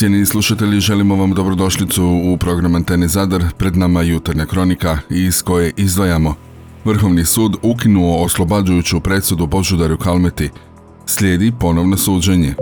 Cijeni slušatelji, želimo vam dobrodošlicu u program Antene Zadar, pred nama jutarnja kronika iz koje izdvajamo. Vrhovni sud ukinuo oslobađajuću presudu Božudaru Kalmeti. Slijedi ponovno suđenje.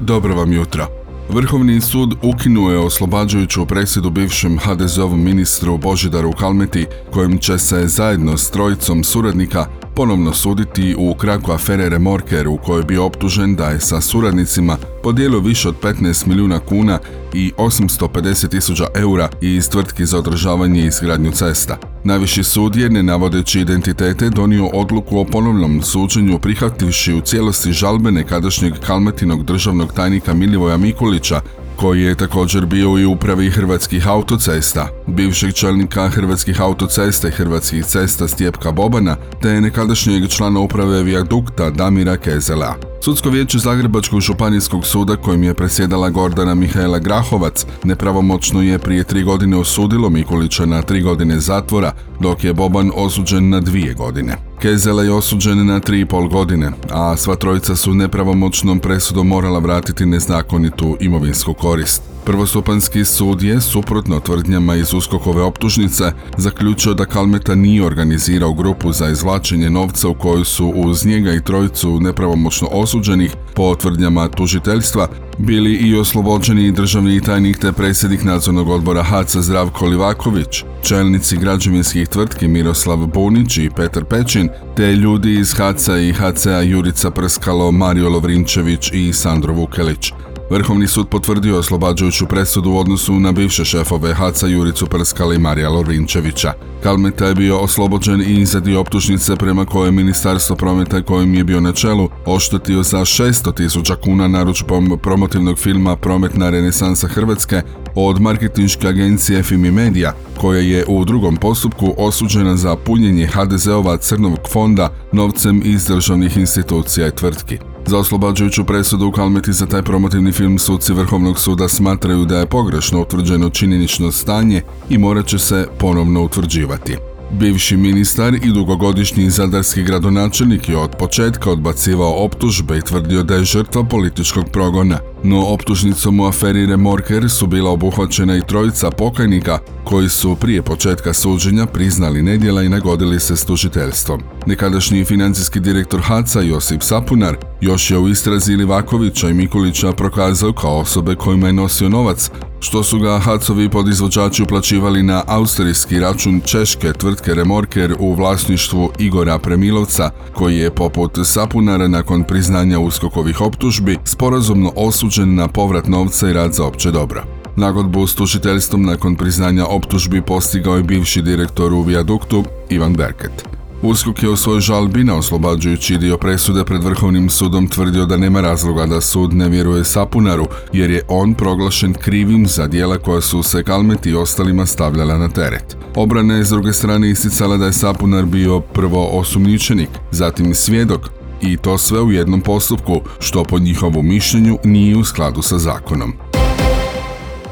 Dobro vam jutro. Vrhovni sud ukinuo je oslobađajuću presudu bivšem HDZ-ovom ministru Božidaru Kalmeti, kojim će se zajedno s trojicom suradnika ponovno suditi u kraku afere Remorker u kojoj bi optužen da je sa suradnicima podijelio više od 15 milijuna kuna i 850 tisuća eura iz tvrtki za održavanje i izgradnju cesta. Najviši sud je, navodeći identitete, donio odluku o ponovnom suđenju prihvativši u cijelosti žalbe nekadašnjeg kalmetinog državnog tajnika Milivoja Mikulića, koji je također bio i upravi Hrvatskih autocesta, bivšeg čelnika Hrvatskih autocesta i Hrvatskih cesta Stjepka Bobana, te nekadašnjeg člana uprave Vijadukta Damira Kezela. Sudsko vijeće Zagrebačkog županijskog suda kojim je presjedala Gordana Mihaela Grahovac nepravomoćno je prije tri godine osudilo Mikulića na tri godine zatvora, dok je Boban osuđen na dvije godine. Kezela je osuđen na tri i pol godine, a sva trojica su nepravomoćnom presudom morala vratiti nezakonitu imovinsku korist. Prvostupanski sud je, suprotno tvrdnjama iz uskokove optužnice, zaključio da Kalmeta nije organizirao grupu za izvlačenje novca u kojoj su uz njega i trojicu nepravomoćno osuđenih, po tvrdnjama tužiteljstva, bili i oslobođeni državni tajnik te predsjednik nadzornog odbora HACA Zdravko Livaković, čelnici građevinskih tvrtki Miroslav Bunić i Petar Pečin, te ljudi iz HACA i HCA Jurica Prskalo, Mario Lovrinčević i Sandro Vukelić. Vrhovni sud potvrdio oslobađajuću presudu u odnosu na bivše šefove Haca Juricu Prskala i Marija Lovrinčevića. Kalmeta je bio oslobođen i izadio optužnice prema koje Ministarstvo prometa kojim je bio na čelu oštetio za 600 tisuća kuna naručbom promotivnog filma Prometna renesansa Hrvatske od marketinške agencije Fimi Media, koja je u drugom postupku osuđena za punjenje HDZ-ova crnog fonda novcem iz državnih institucija i tvrtki. Za oslobađajuću presudu u Kalmeti za taj promotivni film suci Vrhovnog suda smatraju da je pogrešno utvrđeno činjenično stanje i morat će se ponovno utvrđivati. Bivši ministar i dugogodišnji zadarski gradonačelnik je od početka odbacivao optužbe i tvrdio da je žrtva političkog progona. No optužnicom u aferi Remorker su bila obuhvaćena i trojica pokajnika koji su prije početka suđenja priznali nedjela i nagodili se s tužiteljstvom. Nekadašnji financijski direktor HACA Josip Sapunar još je u istrazi Livakovića i Mikulića prokazao kao osobe kojima je nosio novac, što su ga HACovi podizvođači uplaćivali na austrijski račun češke tvrtke Remorker u vlasništvu Igora Premilovca, koji je poput Sapunara nakon priznanja uskokovih optužbi sporazumno osuđen na povrat novca i rad za opće dobro. Nagodbu s tužiteljstvom nakon priznanja optužbi postigao je bivši direktor u Viaduktu Ivan Berket. Uskok je u svojoj žalbi na oslobađajući dio presude pred Vrhovnim sudom tvrdio da nema razloga da sud ne vjeruje Sapunaru, jer je on proglašen krivim za dijela koja su se Kalmeti i ostalima stavljala na teret. Obrana je s druge strane isticala da je Sapunar bio prvo osumnjičenik, zatim svjedok, i to sve u jednom postupku, što po njihovom mišljenju nije u skladu sa zakonom.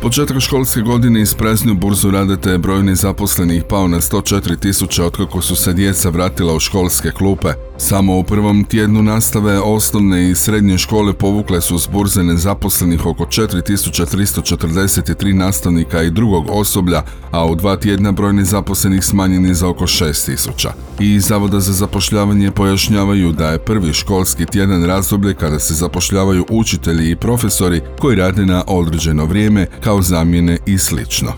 Početak školske godine ispraznio burzu rada te je broj nezaposlenih pao na 104 tisuća otkako su se djeca vratila u školske klupe. Samo u prvom tjednu nastave osnovne i srednje škole povukle su s burze nezaposlenih oko 4343 nastavnika i drugog osoblja, a u dva tjedna broj nezaposlenih smanjen je za oko 6000. I Zavoda za zapošljavanje pojašnjavaju da je prvi školski tjedan razdoblje kada se zapošljavaju učitelji i profesori koji rade na određeno vrijeme kao zamjene i slično.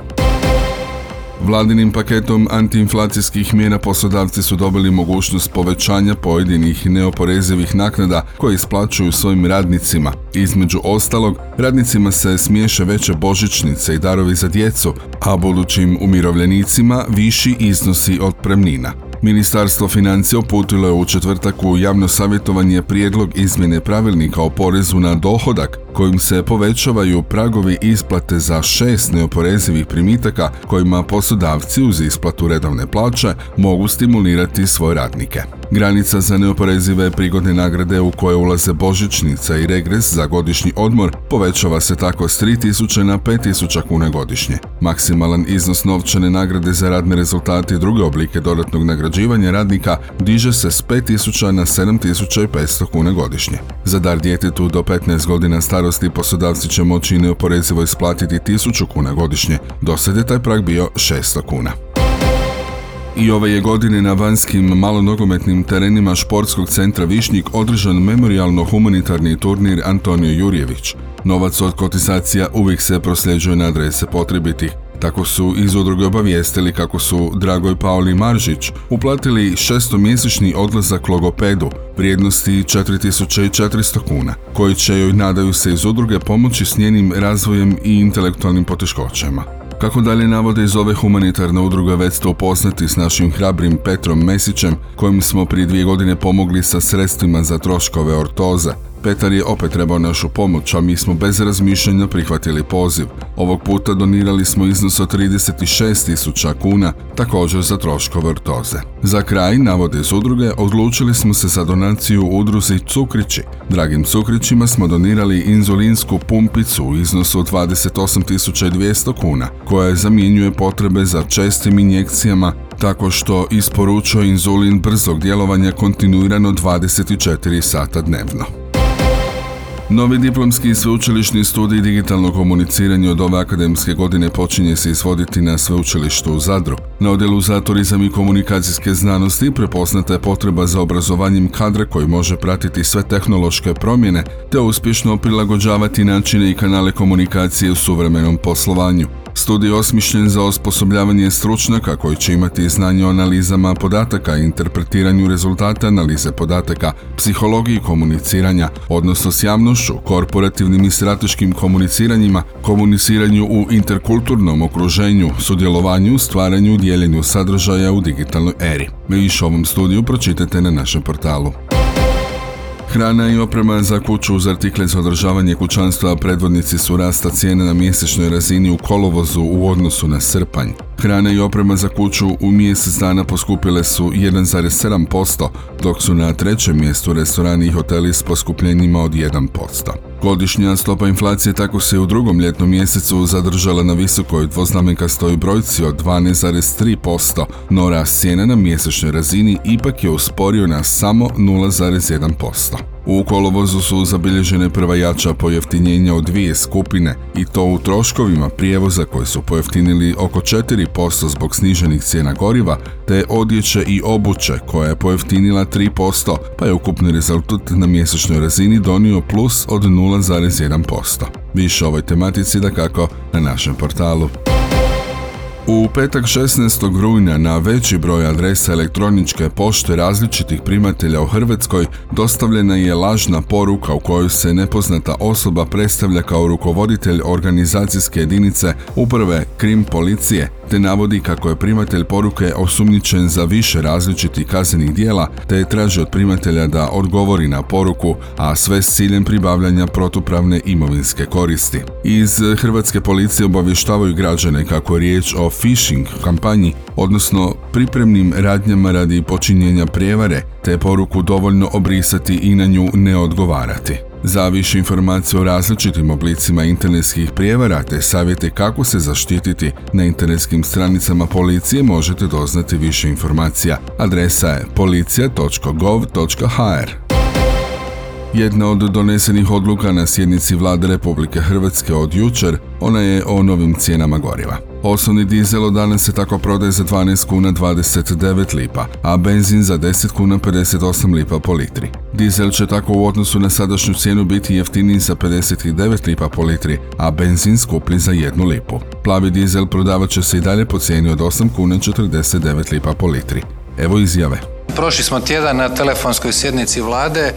Vladinim paketom antiinflacijskih mjera poslodavci su dobili mogućnost povećanja pojedinih neoporezivih naknada koje isplaćuju svojim radnicima. Između ostalog, radnicima se smiješe veće božićnice i darovi za djecu, a budućim umirovljenicima viši iznosi otpremnina. Ministarstvo financija uputilo je u četvrtak u javno savjetovanje prijedlog izmjene pravilnika o porezu na dohodak kojim se povećavaju pragovi isplate za šest neoporezivih primitaka kojima poslodavci uz isplatu redovne plaće mogu stimulirati svoje radnike. Granica za neoporezive prigodne nagrade u koje ulaze božićnica i regres za godišnji odmor povećava se tako s 3000 na 5000 kuna godišnje. Maksimalan iznos novčane nagrade za radne rezultate i druge oblike dodatnog nagrađivanja radnika diže se s 5000 na 7500 kuna godišnje. Za dar djetetu do 15 godina starosti poslodavci će moći neoporezivo isplatiti 1000 kuna godišnje, do sad je taj prag bio 600 kuna. I ove je godine na vanjskim malonogometnim terenima športskog centra Višnjik održan memorialno-humanitarni turnir Antonio Jurjević. Novac od kotizacija uvijek se prosljeđuje na adrese potrebitih. Tako su iz udruge obavijestili kako su Dragoj Paoli Maržić uplatili šestomjesečni odlazak logopedu vrijednosti 4400 kuna, koji će joj nadaju se iz udruge pomoći s njenim razvojem i intelektualnim poteškoćama. Kako dalje navode iz ove humanitarne udruge već ste upoznati s našim hrabrim Petrom Mesićem, kojim smo prije dvije godine pomogli sa sredstvima za troškove ortoze, Petar je opet trebao našu pomoć, a mi smo bez razmišljanja prihvatili poziv. Ovog puta donirali smo iznos od 36.000 kuna, također za troškove ortoze. Za kraj, navode iz udruge, odlučili smo se za donaciju udruzi Cukrići. Dragim Cukrićima smo donirali inzulinsku pumpicu u iznosu od 28.200 kuna, koja zamjenjuje potrebe za čestim injekcijama tako što isporučuje inzulin brzog djelovanja kontinuirano 24 sata dnevno. Novi diplomski i sveučilišni studij digitalno komuniciranje od ove akademske godine počinje se izvoditi na sveučilištu u Zadru. Na odjelu za turizam i komunikacijske znanosti prepoznata je potreba za obrazovanjem kadra koji može pratiti sve tehnološke promjene te uspješno prilagođavati načine i kanale komunikacije u suvremenom poslovanju. Studij je osmišljen za osposobljavanje stručnjaka koji će imati znanje o analizama podataka interpretiranju rezultata analize podataka, psihologiji komuniciranja, odnosno s javnošću, korporativnim i strateškim komuniciranjima, komuniciranju u interkulturnom okruženju, sudjelovanju, stvaranju i dijeljenju sadržaja u digitalnoj eri. Više ovom studiju pročitajte na našem portalu. Hrana i oprema za kuću uz artikle za održavanje kućanstva predvodnici su rasta cijene na mjesečnoj razini u kolovozu u odnosu na srpanj. Hrana i oprema za kuću u mjesec dana poskupile su 1,7%, dok su na trećem mjestu restorani i hoteli s poskupljenjima od 1%. Godišnja stopa inflacije tako se u drugom ljetnom mjesecu zadržala na visokoj dvoznamenkastoj brojci od 12,3%, no rast cijena na mjesečnoj razini ipak je usporio na samo 0,1%. U kolovozu su zabilježene prva jača pojeftinjenja od dvije skupine i to u troškovima prijevoza koji su pojeftinili oko 4% zbog sniženih cijena goriva, te odjeće i obuće koja je pojeftinila 3%, pa je ukupni rezultat na mjesečnoj razini donio plus od 0,1%. Više o ovoj tematici da kako na našem portalu. U petak 16. rujna na veći broj adresa elektroničke pošte različitih primatelja u Hrvatskoj dostavljena je lažna poruka u kojoj se nepoznata osoba predstavlja kao rukovoditelj organizacijske jedinice uprave Krim policije te navodi kako je primatelj poruke osumnjičen za više različitih kaznenih dijela te traži od primatelja da odgovori na poruku, a sve s ciljem pribavljanja protupravne imovinske koristi. Iz Hrvatske policije obavještavaju građane kako je riječ o phishing kampanji, odnosno pripremnim radnjama radi počinjenja prijevare, te poruku dovoljno obrisati i na nju ne odgovarati. Za više informacije o različitim oblicima internetskih prijevara te savjete kako se zaštititi na internetskim stranicama policije možete doznati više informacija. Adresa je policija.gov.hr. Jedna od donesenih odluka na sjednici Vlade Republike Hrvatske od jučer, ona je o novim cijenama goriva. Osnovni dizel od danas se tako prodaje za 12 kuna 29 lipa, a benzin za 10 kuna 58 lipa po litri. Dizel će tako u odnosu na sadašnju cijenu biti jeftiniji za 59 lipa po litri, a benzin skuplji za 1 lipu. Plavi dizel prodavat će se i dalje po cijeni od 8 kuna 49 lipa po litri. Evo izjave. Prošli smo tjedan na telefonskoj sjednici vlade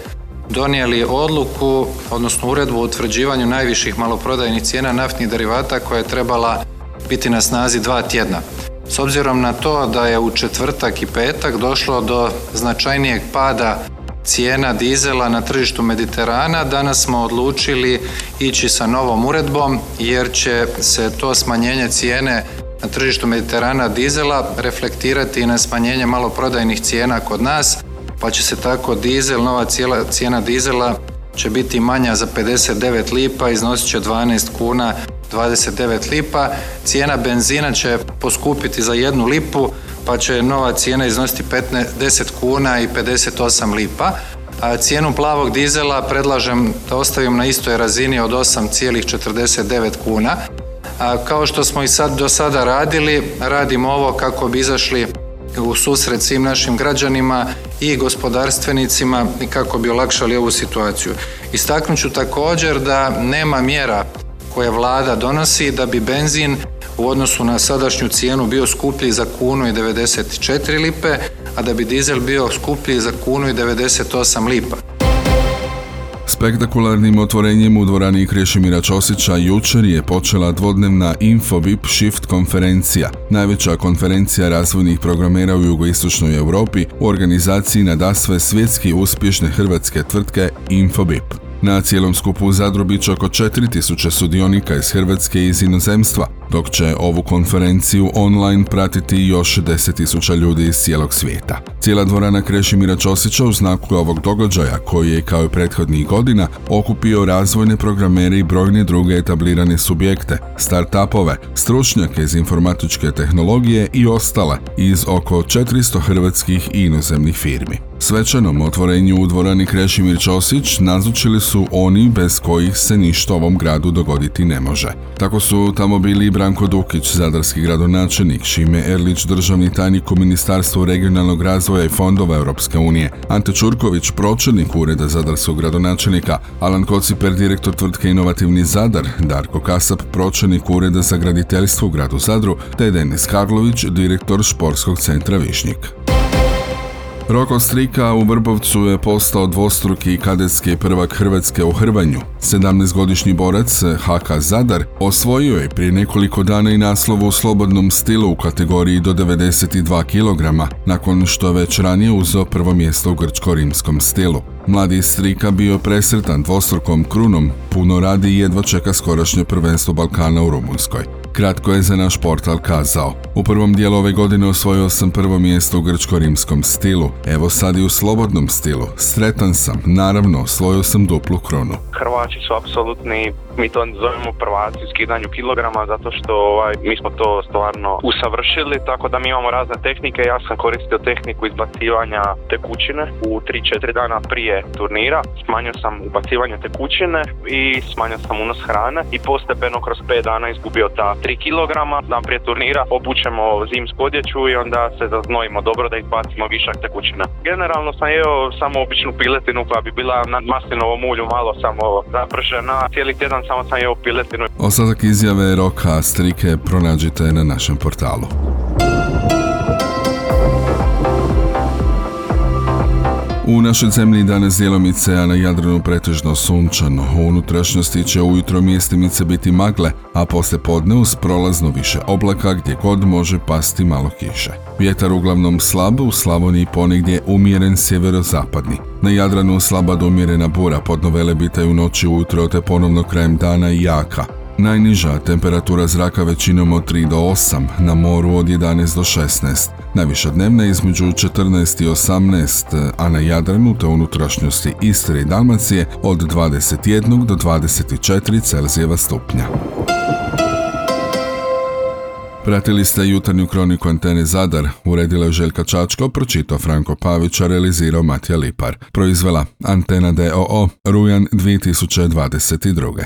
donijeli odluku, odnosno uredbu o utvrđivanju najviših maloprodajnih cijena naftnih derivata koja je trebala biti na snazi dva tjedna. S obzirom na to da je u četvrtak i petak došlo do značajnijeg pada cijena dizela na tržištu Mediterana, danas smo odlučili ići sa novom uredbom jer će se to smanjenje cijene na tržištu Mediterana dizela reflektirati i na smanjenje maloprodajnih cijena kod nas, pa će se tako dizel, nova cijena dizela će biti manja za 59 lipa, iznosit će 12 kuna 29 lipa. Cijena benzina će poskupiti za jednu lipu, pa će nova cijena iznositi 15, 10 kuna i 58 lipa. A cijenu plavog dizela predlažem da ostavim na istoj razini od 8,49 kuna. Kao što smo i sad do sada radili, radimo ovo kako bi izašli u susret svim našim građanima i gospodarstvenicima i kako bi olakšali ovu situaciju. Istaknut ću također da nema mjera koje vlada donosi da bi benzin u odnosu na sadašnju cijenu bio skuplji za kunu i 94 lipe, a da bi dizel bio skuplji za kunu i 98 lipa. Spektakularnim otvorenjem u dvorani Krešimira Ćosića jučer je počela dvodnevna Infobip Shift konferencija, najveća konferencija razvojnih programera u jugoistočnoj Europi u organizaciji nadasve svjetski uspješne hrvatske tvrtke Infobip. Na cijelom skupu u Zadru bit će oko 4000 sudionika iz Hrvatske i iz inozemstva, dok će ovu konferenciju online pratiti još 10.000 ljudi iz cijelog svijeta. Cijela dvorana Krešimira Ćosića u znaku ovog događaja, koji je kao i prethodnih godina okupio razvojne programere i brojne druge etablirane subjekte, start-upove, stručnjake iz informatičke tehnologije i ostale iz oko 400 hrvatskih i inozemnih firmi. Svečanom otvorenju u dvorani Krešimir Ćosić nazočili su oni bez kojih se ništa ovom gradu dogoditi ne može. Tako su tamo bili Branko Dukić, zadarski gradonačelnik, Šime Erlić, državni tajnik u Ministarstvu regionalnog razvoja i fondova Europske unije, Ante Čurković, pročelnik Ureda zadarskog gradonačelnika, Alan Kociper, direktor tvrtke Inovativni Zadar, Darko Kasap, pročelnik Ureda za graditeljstvo u gradu Zadru, te Denis Karlović, direktor Športskog centra Višnjik. Roko Strika u Vrbovcu je postao dvostruki kadetski prvak Hrvatske u Hrvanju. 17-godišnji borac HK Zadar osvojio je prije nekoliko dana i naslovu u slobodnom stilu u kategoriji do 92 kg, nakon što već ranije uzeo prvo mjesto u grčko-rimskom stilu. Mladi Strika bio presretan dvostrukom krunom, puno radi i jedva čeka skorašnje prvenstvo Balkana u Rumunskoj. Kratko je za naš portal kazao. U prvom dijelu ove godine osvojio sam prvo mjesto u grčko-rimskom stilu. Evo sad i u slobodnom stilu. Sretan sam. Naravno, osvojio sam duplu kronu. Hrvači su apsolutni, mi to zovemo prvaci u skidanju kilograma zato što ovaj, mi smo to stvarno usavršili, tako da mi imamo razne tehnike. Ja sam koristio tehniku izbacivanja tekućine u 3-4 dana prije turnira. Smanjio sam ubacivanje tekućine i smanjio sam unos hrane i postepeno kroz 5 dana izgubio ta 3 kg. Dan prije turnira obučemo zimsku odjeću i onda se zaznojimo dobro da izbacimo višak tekućina. Generalno sam jeo samo običnu piletinu koja bi bila na maslinovom ulju malo samo zapržena. Cijeli tjedan samo sam jeo piletinu. Ostatak izjave Roka Strike pronađite na našem portalu. U našoj zemlji danas dijelomice, a na Jadranu pretežno sunčano. U unutrašnjosti će ujutro mjestimice biti magle, a poslije podne uz prolazno više oblaka gdje god može pasti malo kiše. Vjetar uglavnom slab, u Slavoniji ponegdje umjeren sjeverozapadni. Na Jadranu slaba do umjerena bura, podnovele bitaju noći ujutro te ponovno krajem dana i jaka. Najniža temperatura zraka većinom od 3 do 8, na moru od 11 do 16, najviša dnevna između 14 i 18, a na Jadranu te unutrašnjosti Istre i Dalmacije od 21 do 24 Celzijeva stupnja. Pratili ste jutarnju kroniku Antene Zadar, uredila je Željka Čačko, pročitao Franko Pavić, a realizirao Matija Lipar. Proizvela Antena DOO, Rujan 2022.